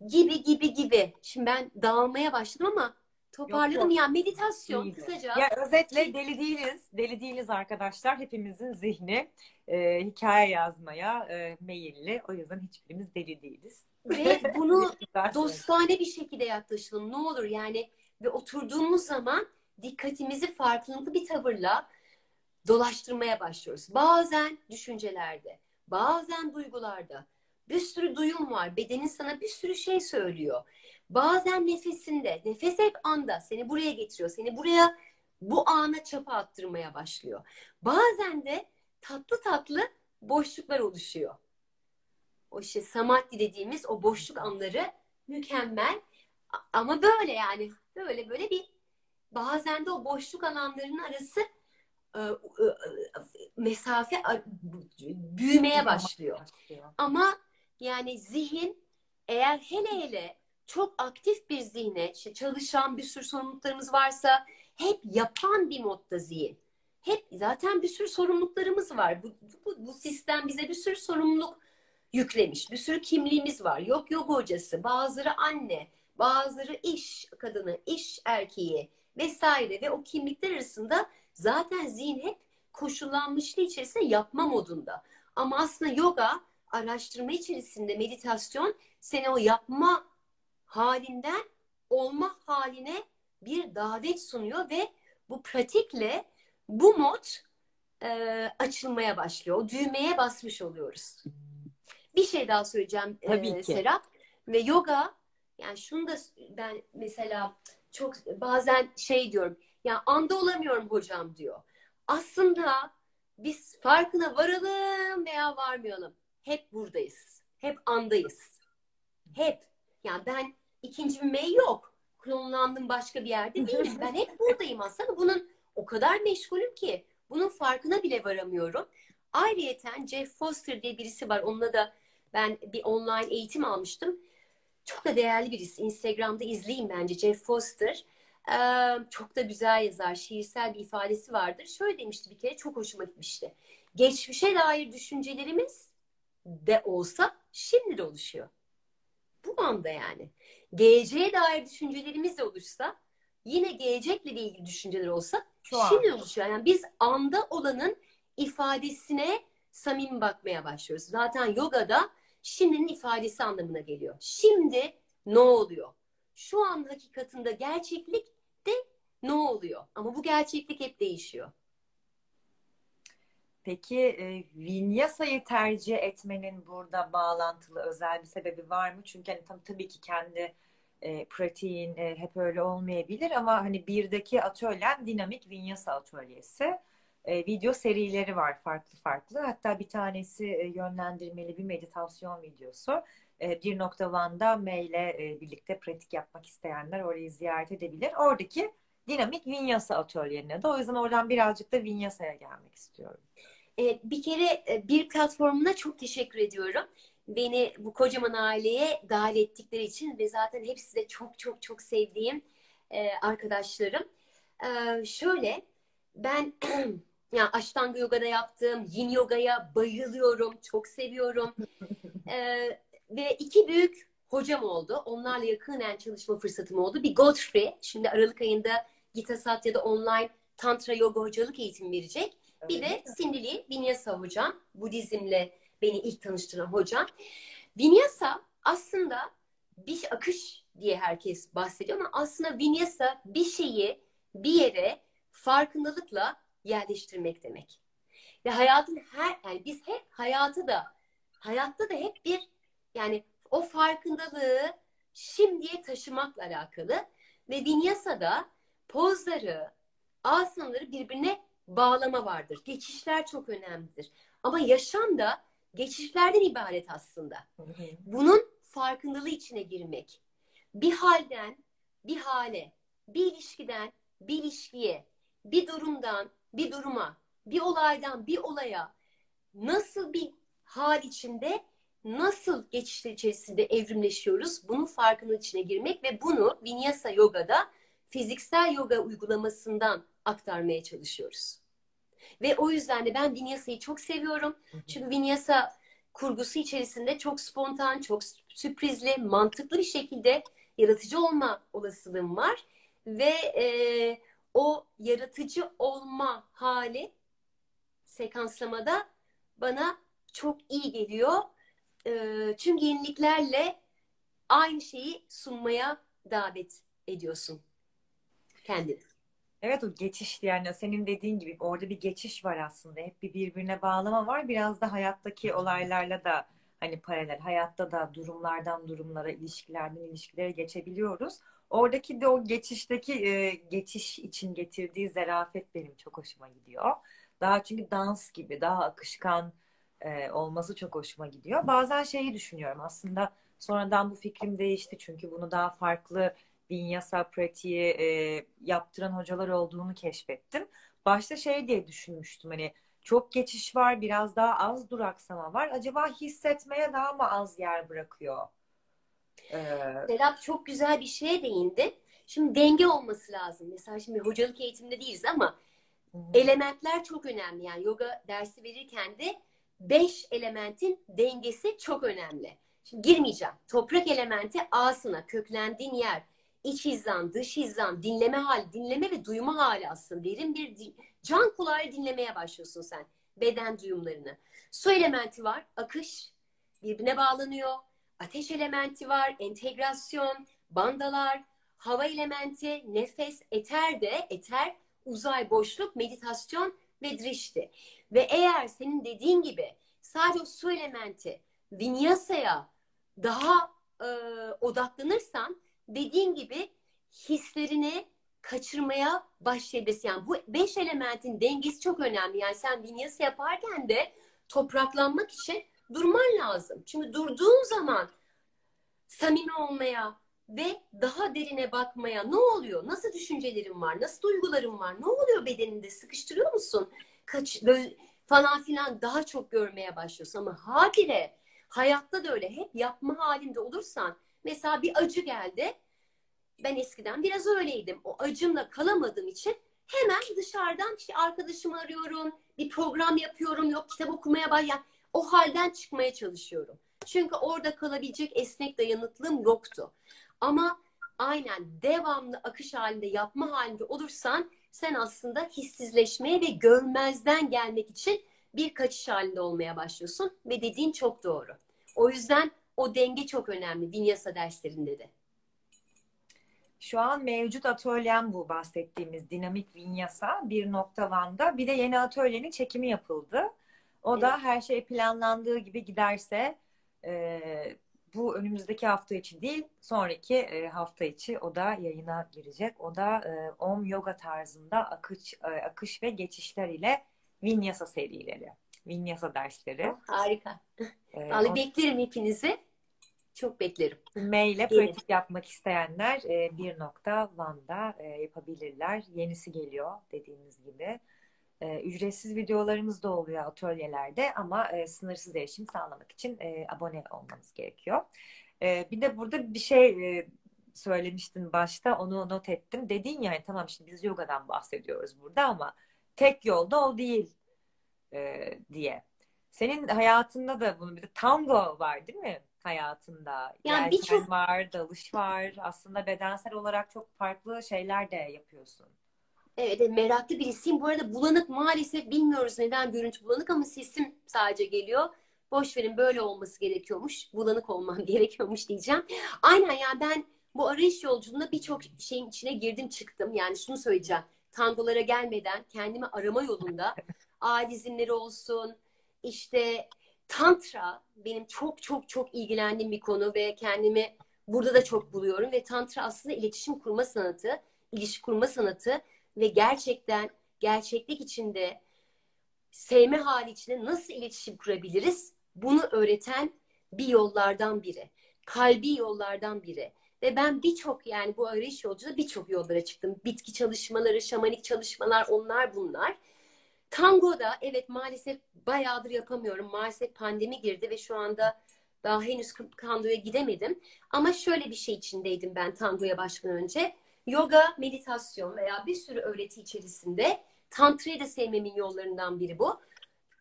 Gibi gibi gibi. Şimdi ben dağılmaya başladım ama toparladım yok, yok. ya meditasyon İyiydi. kısaca. Ya özetle deli değiliz. Deli değiliz arkadaşlar. Hepimizin zihni e, hikaye yazmaya e, meyilli. O yüzden hiçbirimiz deli değiliz. Ve bunu dostane bir şekilde yaklaşalım. Ne olur yani ve oturduğumuz zaman dikkatimizi farklı bir tavırla dolaştırmaya başlıyoruz. Bazen düşüncelerde, bazen duygularda. Bir sürü duyum var. Bedenin sana bir sürü şey söylüyor. Bazen nefesinde. Nefes hep anda. Seni buraya getiriyor. Seni buraya bu ana çapa attırmaya başlıyor. Bazen de tatlı tatlı boşluklar oluşuyor. O işte samadhi dediğimiz o boşluk anları mükemmel. Ama böyle yani böyle böyle bir bazen de o boşluk alanlarının arası e, e, mesafe büyümeye başlıyor. Ama yani zihin eğer hele hele çok aktif bir zihne, işte çalışan bir sürü sorumluluklarımız varsa hep yapan bir modda zihin. Hep zaten bir sürü sorumluluklarımız var. Bu, bu, bu sistem bize bir sürü sorumluluk yüklemiş. Bir sürü kimliğimiz var. Yok yok hocası, bazıları anne, bazıları iş kadını, iş erkeği vesaire ve o kimlikler arasında zaten zihin hep koşullanmışlığı içerisinde yapma modunda. Ama aslında yoga araştırma içerisinde meditasyon seni o yapma halinden olma haline bir davet sunuyor ve bu pratikle bu mod e, açılmaya başlıyor. O düğmeye basmış oluyoruz. Bir şey daha söyleyeceğim Tabii e, ki. Serap. Ve yoga yani şunu da ben mesela çok bazen şey diyorum. Ya anda olamıyorum hocam diyor. Aslında biz farkına varalım veya varmayalım. Hep buradayız. Hep andayız. Hep. Yani ben ikinci bir mey yok. Klonlandım başka bir yerde değilim. Ben hep buradayım aslında. Bunun o kadar meşgulüm ki bunun farkına bile varamıyorum. Ayrıyeten Jeff Foster diye birisi var. Onunla da ben bir online eğitim almıştım. Çok da değerli birisi. Instagram'da izleyin bence Jeff Foster. Ee, çok da güzel yazar. Şiirsel bir ifadesi vardır. Şöyle demişti bir kere çok hoşuma gitmişti. Geçmişe dair düşüncelerimiz de olsa şimdi de oluşuyor. Bu anda yani. Geleceğe dair düşüncelerimiz de oluşsa yine gelecekle ilgili düşünceler olsa Şu şimdi an. oluşuyor. Yani biz anda olanın ifadesine samimi bakmaya başlıyoruz. Zaten yogada şimdinin ifadesi anlamına geliyor. Şimdi ne oluyor? Şu an hakikatinde gerçeklik de ne oluyor? Ama bu gerçeklik hep değişiyor. Peki e, Vinyasa'yı tercih etmenin burada bağlantılı özel bir sebebi var mı? Çünkü hani tam tabii ki kendi e, pratiğin e, hep öyle olmayabilir ama hani birdeki atölyen dinamik Vinyasa atölyesi. E, video serileri var farklı farklı. Hatta bir tanesi e, yönlendirmeli bir meditasyon videosu. E, 1.1'da maille e, birlikte pratik yapmak isteyenler orayı ziyaret edebilir. Oradaki dinamik Vinyasa atölyene de. O yüzden oradan birazcık da Vinyasa'ya gelmek istiyorum. e, bir kere e, bir platformuna çok teşekkür ediyorum. Beni bu kocaman aileye dahil ettikleri için ve zaten hepsi de çok çok çok sevdiğim arkadaşlarım. Şöyle ben yani Ashtanga Yoga'da yaptım, Yin Yoga'ya bayılıyorum, çok seviyorum. e, ve iki büyük hocam oldu. Onlarla yakından çalışma fırsatım oldu. Bir Godfrey, şimdi Aralık ayında Gita Satya'da online Tantra Yoga hocalık eğitimi verecek. Bir de Sindili Vinyasa hocam, Budizmle beni ilk tanıştıran hocam. Vinyasa aslında bir akış diye herkes bahsediyor ama aslında Vinyasa bir şeyi bir yere farkındalıkla yerleştirmek demek. Ve hayatın her yani biz hep hayatı da hayatta da hep bir yani o farkındalığı şimdiye taşımakla alakalı ve Vinyasa'da pozları, asanaları birbirine bağlama vardır. Geçişler çok önemlidir. Ama yaşam da geçişlerden ibaret aslında. Bunun farkındalığı içine girmek. Bir halden bir hale, bir ilişkiden bir ilişkiye, bir durumdan bir duruma, bir olaydan bir olaya nasıl bir hal içinde nasıl geçişler içerisinde evrimleşiyoruz? Bunun farkının içine girmek ve bunu Vinyasa Yoga'da fiziksel yoga uygulamasından aktarmaya çalışıyoruz. Ve o yüzden de ben Vinyasa'yı çok seviyorum. Çünkü Vinyasa kurgusu içerisinde çok spontan, çok sürprizli, mantıklı bir şekilde yaratıcı olma olasılığım var. Ve e, o yaratıcı olma hali sekanslamada bana çok iyi geliyor. E, çünkü yeniliklerle aynı şeyi sunmaya davet ediyorsun kendini. Evet o geçiş yani senin dediğin gibi orada bir geçiş var aslında. Hep bir birbirine bağlama var. Biraz da hayattaki olaylarla da hani paralel. Hayatta da durumlardan durumlara, ilişkilerden ilişkilere geçebiliyoruz. Oradaki de o geçişteki e, geçiş için getirdiği zarafet benim çok hoşuma gidiyor. Daha çünkü dans gibi daha akışkan e, olması çok hoşuma gidiyor. Bazen şeyi düşünüyorum aslında sonradan bu fikrim değişti çünkü bunu daha farklı vinyasa pratiği e, yaptıran hocalar olduğunu keşfettim. Başta şey diye düşünmüştüm hani çok geçiş var biraz daha az duraksama var. Acaba hissetmeye daha mı az yer bırakıyor? Ee... Serap çok güzel bir şeye değindi. Şimdi denge olması lazım. Mesela şimdi hocalık eğitiminde değiliz ama Hı-hı. elementler çok önemli. Yani yoga dersi verirken de beş elementin dengesi çok önemli. Şimdi girmeyeceğim. Toprak elementi asına, köklendiğin yer, iç hizan, dış hizan, dinleme hali, dinleme ve duyma hali aslında. Derin bir din, can kulağıyla dinlemeye başlıyorsun sen beden duyumlarını. Su elementi var, akış, birbirine bağlanıyor. Ateş elementi var, entegrasyon, bandalar, hava elementi, nefes, eter de, eter, uzay, boşluk, meditasyon ve drişti. Ve eğer senin dediğin gibi sadece su elementi vinyasaya daha e, odaklanırsan dediğin gibi hislerini kaçırmaya başlayabilirsin. Yani bu beş elementin dengesi çok önemli. Yani sen vinyasa yaparken de topraklanmak için durman lazım. Çünkü durduğun zaman samimi olmaya ve daha derine bakmaya ne oluyor? Nasıl düşüncelerin var? Nasıl duyguların var? Ne oluyor bedeninde? Sıkıştırıyor musun? Kaç, böyle falan filan daha çok görmeye başlıyorsun. Ama habire hayatta da öyle hep yapma halinde olursan mesela bir acı geldi. Ben eskiden biraz öyleydim. O acımla kalamadığım için hemen dışarıdan işte arkadaşımı arıyorum, bir program yapıyorum, yok kitap okumaya başlıyorum. O halden çıkmaya çalışıyorum. Çünkü orada kalabilecek esnek dayanıklılığım yoktu. Ama aynen devamlı akış halinde yapma halinde olursan sen aslında hissizleşmeye ve görmezden gelmek için bir kaçış halinde olmaya başlıyorsun ve dediğin çok doğru. O yüzden o denge çok önemli Vinyasa derslerinde de. Şu an mevcut atölyem bu bahsettiğimiz dinamik vinyasa bir nokta Van'da. Bir de yeni atölyenin çekimi yapıldı. O evet. da her şey planlandığı gibi giderse e, bu önümüzdeki hafta içi değil sonraki e, hafta içi o da yayına girecek. O da e, Om Yoga tarzında akış, e, akış ve geçişler ile vinyasa serileri. Vinyasa dersleri. Harika. Ee, Vallahi o... beklerim hepinizi. Çok beklerim. Maille pratik yapmak isteyenler e, bir nokta Van'da e, yapabilirler. Yenisi geliyor dediğimiz gibi. E, ücretsiz videolarımız da oluyor atölyelerde ama e, sınırsız erişim sağlamak için e, abone olmanız gerekiyor. E, bir de burada bir şey e, söylemiştin başta onu not ettim. Dedin yani tamam şimdi biz yogadan bahsediyoruz burada ama tek yolda o değil e, diye. Senin hayatında da bunu bir de tango var değil mi hayatında? Yani birçok var, dalış var. Aslında bedensel olarak çok farklı şeyler de yapıyorsun. Evet, meraklı birisiyim. Bu arada bulanık maalesef bilmiyoruz neden görüntü bulanık ama sesim sadece geliyor. Boş verin böyle olması gerekiyormuş. Bulanık olmam gerekiyormuş diyeceğim. Aynen yani ben bu arayış yolculuğunda birçok şeyin içine girdim çıktım. Yani şunu söyleyeceğim. Tangolara gelmeden kendimi arama yolunda adizimleri olsun, işte tantra benim çok çok çok ilgilendiğim bir konu ve kendimi burada da çok buluyorum ve tantra aslında iletişim kurma sanatı, ilişki kurma sanatı ve gerçekten gerçeklik içinde sevme hali içinde nasıl iletişim kurabiliriz? Bunu öğreten bir yollardan biri. Kalbi yollardan biri. Ve ben birçok yani bu arayış yolculuğunda birçok yollara çıktım. Bitki çalışmaları, şamanik çalışmalar onlar bunlar. Tango da evet maalesef bayağıdır yapamıyorum. Maalesef pandemi girdi ve şu anda daha henüz tangoya gidemedim. Ama şöyle bir şey içindeydim ben tangoya başlamadan önce. Yoga, meditasyon veya bir sürü öğreti içerisinde tantrayı da sevmemin yollarından biri bu.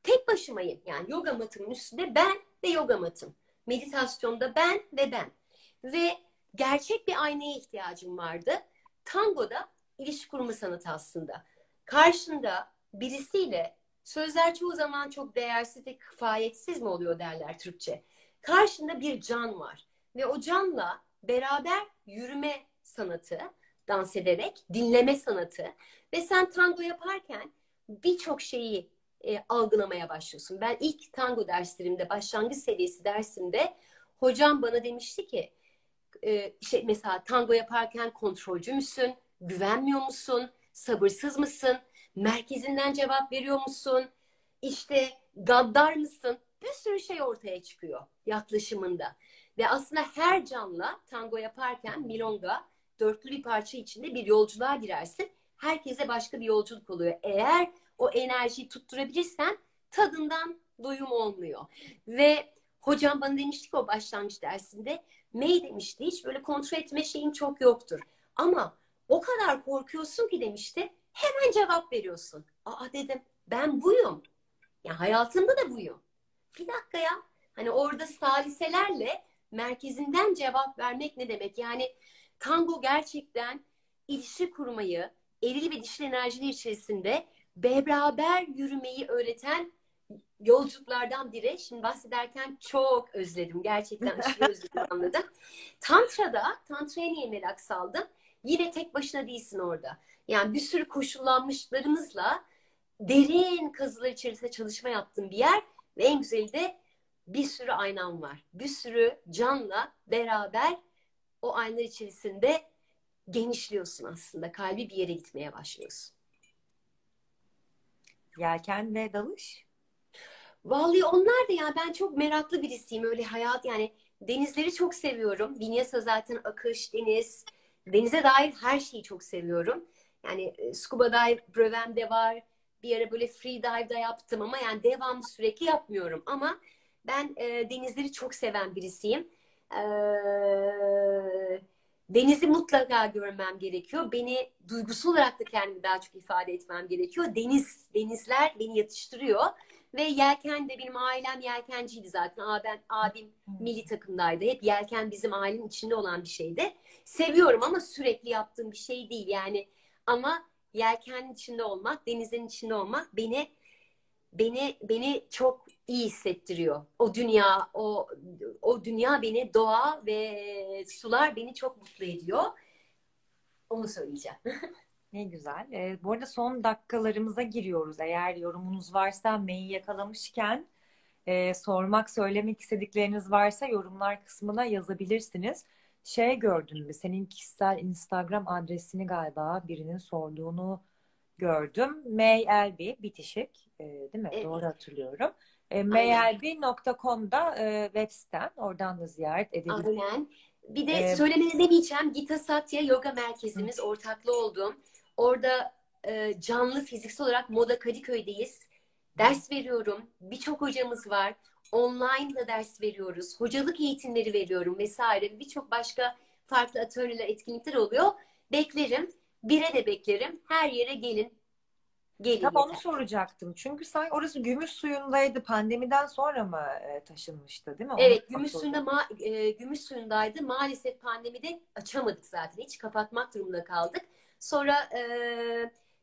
Tek başımayım. Yani yoga matımın üstünde ben ve yoga matım. Meditasyonda ben ve ben. Ve gerçek bir aynaya ihtiyacım vardı. Tangoda ilişki kurma sanatı aslında. Karşında birisiyle sözler çoğu zaman çok değersiz ve kifayetsiz mi oluyor derler Türkçe. Karşında bir can var ve o canla beraber yürüme sanatı, dans ederek dinleme sanatı ve sen tango yaparken birçok şeyi e, algılamaya başlıyorsun. Ben ilk tango derslerimde, başlangıç seviyesi dersimde hocam bana demişti ki e, şey mesela tango yaparken kontrolcü müsün? Güvenmiyor musun? Sabırsız mısın? merkezinden cevap veriyor musun? İşte gaddar mısın? Bir sürü şey ortaya çıkıyor yaklaşımında. Ve aslında her canla tango yaparken milonga dörtlü bir parça içinde bir yolculuğa girersin. Herkese başka bir yolculuk oluyor. Eğer o enerjiyi tutturabilirsen tadından doyum olmuyor. Ve hocam bana demişti ki o başlangıç dersinde May demişti hiç böyle kontrol etme şeyin çok yoktur. Ama o kadar korkuyorsun ki demişti hemen cevap veriyorsun. Aa dedim ben buyum. Ya hayatımda da buyum. Bir dakika ya. Hani orada saliselerle merkezinden cevap vermek ne demek? Yani tango gerçekten ilişki kurmayı, eril ve dişil enerjiler içerisinde beraber yürümeyi öğreten yolculuklardan biri. Şimdi bahsederken çok özledim. Gerçekten aşırı özledim anladım. Tantra'da, Tantra'ya niye merak saldım? Yine tek başına değilsin orada. Yani bir sürü koşullanmışlarımızla derin kazılar içerisinde çalışma yaptığım bir yer ve en güzeli de bir sürü aynam var. Bir sürü canla beraber o aynalar içerisinde genişliyorsun aslında. Kalbi bir yere gitmeye başlıyorsun. Yelken ve dalış? Vallahi onlar da ya ben çok meraklı birisiyim. Öyle hayat yani denizleri çok seviyorum. Vinyasa zaten akış, deniz. Denize dair her şeyi çok seviyorum. Yani e, scuba dive brevem de var. Bir ara böyle free dive da yaptım ama yani devamlı sürekli yapmıyorum. Ama ben e, denizleri çok seven birisiyim. E, denizi mutlaka görmem gerekiyor. Beni duygusal olarak da kendimi daha çok ifade etmem gerekiyor. Deniz, denizler beni yatıştırıyor. Ve yelken de benim ailem yelkenciydi zaten. Abim, abim milli takımdaydı. Hep yelken bizim ailenin içinde olan bir şeydi. Seviyorum ama sürekli yaptığım bir şey değil. Yani ama yelkenin içinde olmak, denizin içinde olmak beni beni beni çok iyi hissettiriyor. O dünya, o o dünya beni doğa ve sular beni çok mutlu ediyor. Onu söyleyeceğim. Ne güzel. Ee, bu arada son dakikalarımıza giriyoruz. Eğer yorumunuz varsa mail yakalamışken e, sormak, söylemek istedikleriniz varsa yorumlar kısmına yazabilirsiniz. Şey gördün mü? Senin kişisel Instagram adresini galiba birinin sorduğunu gördüm. Maylb bitişik e, değil mi? Evet. Doğru hatırlıyorum. E, maylb.com'da e, web sitem. Oradan da ziyaret edebilirsiniz. Aynen. Bir de ee, söylemene demeyeceğim. Gita Satya Yoga Merkezimiz ortaklı olduğum. Orada e, canlı fiziksel olarak Moda Kadıköy'deyiz. Ders veriyorum. Birçok hocamız var. Online da ders veriyoruz. Hocalık eğitimleri veriyorum vesaire. Birçok başka farklı atölyeler, etkinlikler oluyor. Beklerim. Bire de beklerim. Her yere gelin. Gelin Tam yeter. onu soracaktım. Çünkü sanki orası gümüş suyundaydı. Pandemiden sonra mı e, taşınmıştı değil mi? Onu Evet, gümüş suyunda ma- e, gümüş suyundaydı. Maalesef pandemide açamadık zaten. Hiç kapatmak durumunda kaldık. Sonra e,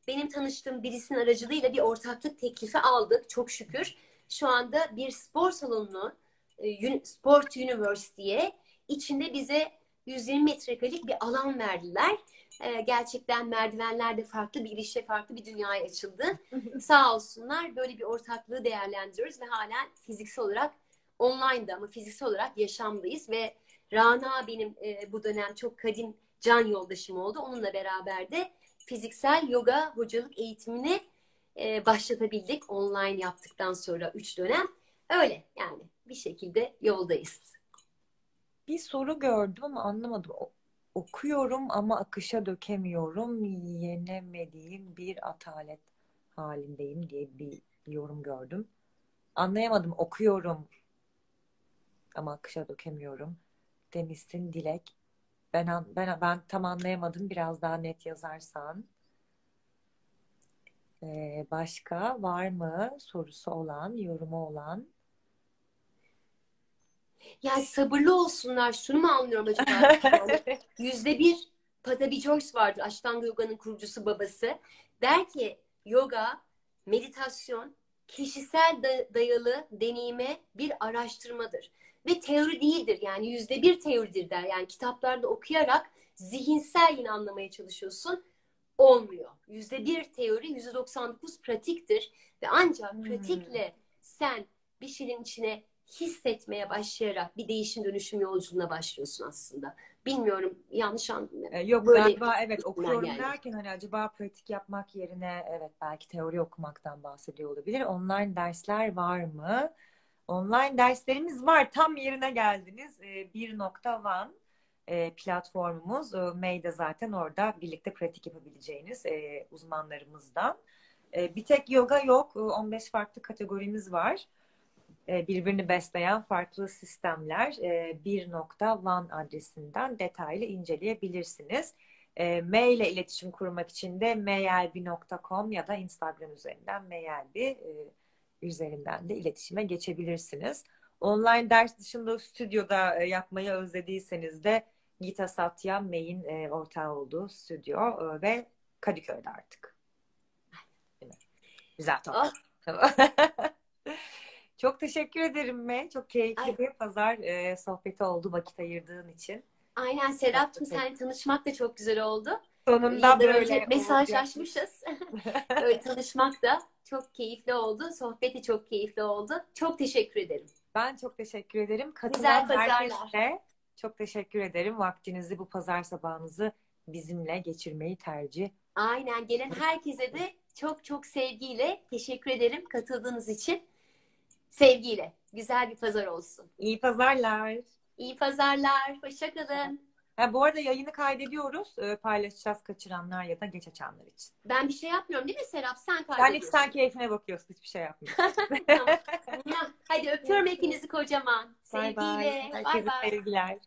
benim tanıştığım birisinin aracılığıyla bir ortaklık teklifi aldık. Çok şükür. Şu anda bir spor salonunu e, Sport University'ye içinde bize 120 metrekarelik bir alan verdiler. E, gerçekten merdivenlerde farklı bir girişe, farklı bir dünyaya açıldı. Sağ olsunlar böyle bir ortaklığı değerlendiriyoruz ve halen fiziksel olarak online'da ama fiziksel olarak yaşamdayız ve Rana benim e, bu dönem çok kadim can yoldaşım oldu. Onunla beraber de fiziksel yoga hocalık eğitimini e, başlatabildik online yaptıktan sonra 3 dönem. Öyle yani bir şekilde yoldayız. Bir soru gördüm ama anlamadım. Okuyorum ama akışa dökemiyorum. Yenemediğim bir atalet halindeyim diye bir yorum gördüm. Anlayamadım. Okuyorum ama akışa dökemiyorum demişsin Dilek. Ben ben ben tam anlayamadım. Biraz daha net yazarsan. Ee, başka var mı sorusu olan, yorumu olan? Yani sabırlı olsunlar. Şunu mu anlıyorum acaba? Yüzde bir Patabi Joyce vardır. Ashtanga Yoga'nın kurucusu babası. Der ki yoga, meditasyon kişisel da- dayalı deneyime bir araştırmadır. Ve teori değildir. Yani yüzde bir teoridir der. Yani kitaplarda okuyarak zihinsel yine anlamaya çalışıyorsun. Olmuyor. Yüzde bir teori, yüzde 99 pratiktir. Ve ancak Hmm. pratikle sen bir şeyin içine hissetmeye başlayarak bir değişim dönüşüm yolculuğuna başlıyorsun aslında. Bilmiyorum yanlış anladım. Ee, Yok Böyle galiba evet okuyorum yani. derken hani acaba pratik yapmak yerine evet belki teori okumaktan bahsediyor olabilir. Online dersler var mı? Online derslerimiz var. Tam yerine geldiniz. Ee, 1.1 e, platformumuz. E, May de zaten orada birlikte pratik yapabileceğiniz e, uzmanlarımızdan. E, bir tek yoga yok. E, 15 farklı kategorimiz var. E, birbirini besleyen farklı sistemler e, 1.1 adresinden detaylı inceleyebilirsiniz. E, mail ile iletişim kurmak için de mailbi.com ya da Instagram üzerinden e, üzerinden de iletişime geçebilirsiniz. Online ders dışında stüdyoda e, yapmayı özlediyseniz de Gita Satya May'in e, ortağı olduğu stüdyo e, ve Kadıköy'de artık. Güzel tamam. Tamam. Çok teşekkür ederim May. Çok keyifli Ay. bir pazar e, sohbeti oldu vakit ayırdığın için. Aynen Serap'cığım seninle tanışmak da çok güzel oldu. Sonunda Yıllar böyle mesajlaşmışız. Öyle tanışmak da çok keyifli oldu. Sohbeti çok keyifli oldu. Çok teşekkür ederim. Ben çok teşekkür ederim. Katılan herkese çok teşekkür ederim. Vaktinizi bu pazar sabahınızı bizimle geçirmeyi tercih. Aynen gelen herkese de çok çok sevgiyle teşekkür ederim katıldığınız için. Sevgiyle. Güzel bir pazar olsun. İyi pazarlar. İyi pazarlar. Hoşçakalın. Ha, bu arada yayını kaydediyoruz. Ee, paylaşacağız kaçıranlar ya da geç açanlar için. Ben bir şey yapmıyorum değil mi Serap? Sen Sen hiç kaydediyorsun. sen keyfine bakıyorsun. Hiçbir şey yapmıyorsun. Tamam. Hadi öpüyorum hepinizi kocaman. Bay bay. Sevgiyle. Bay Herkese sevgiler.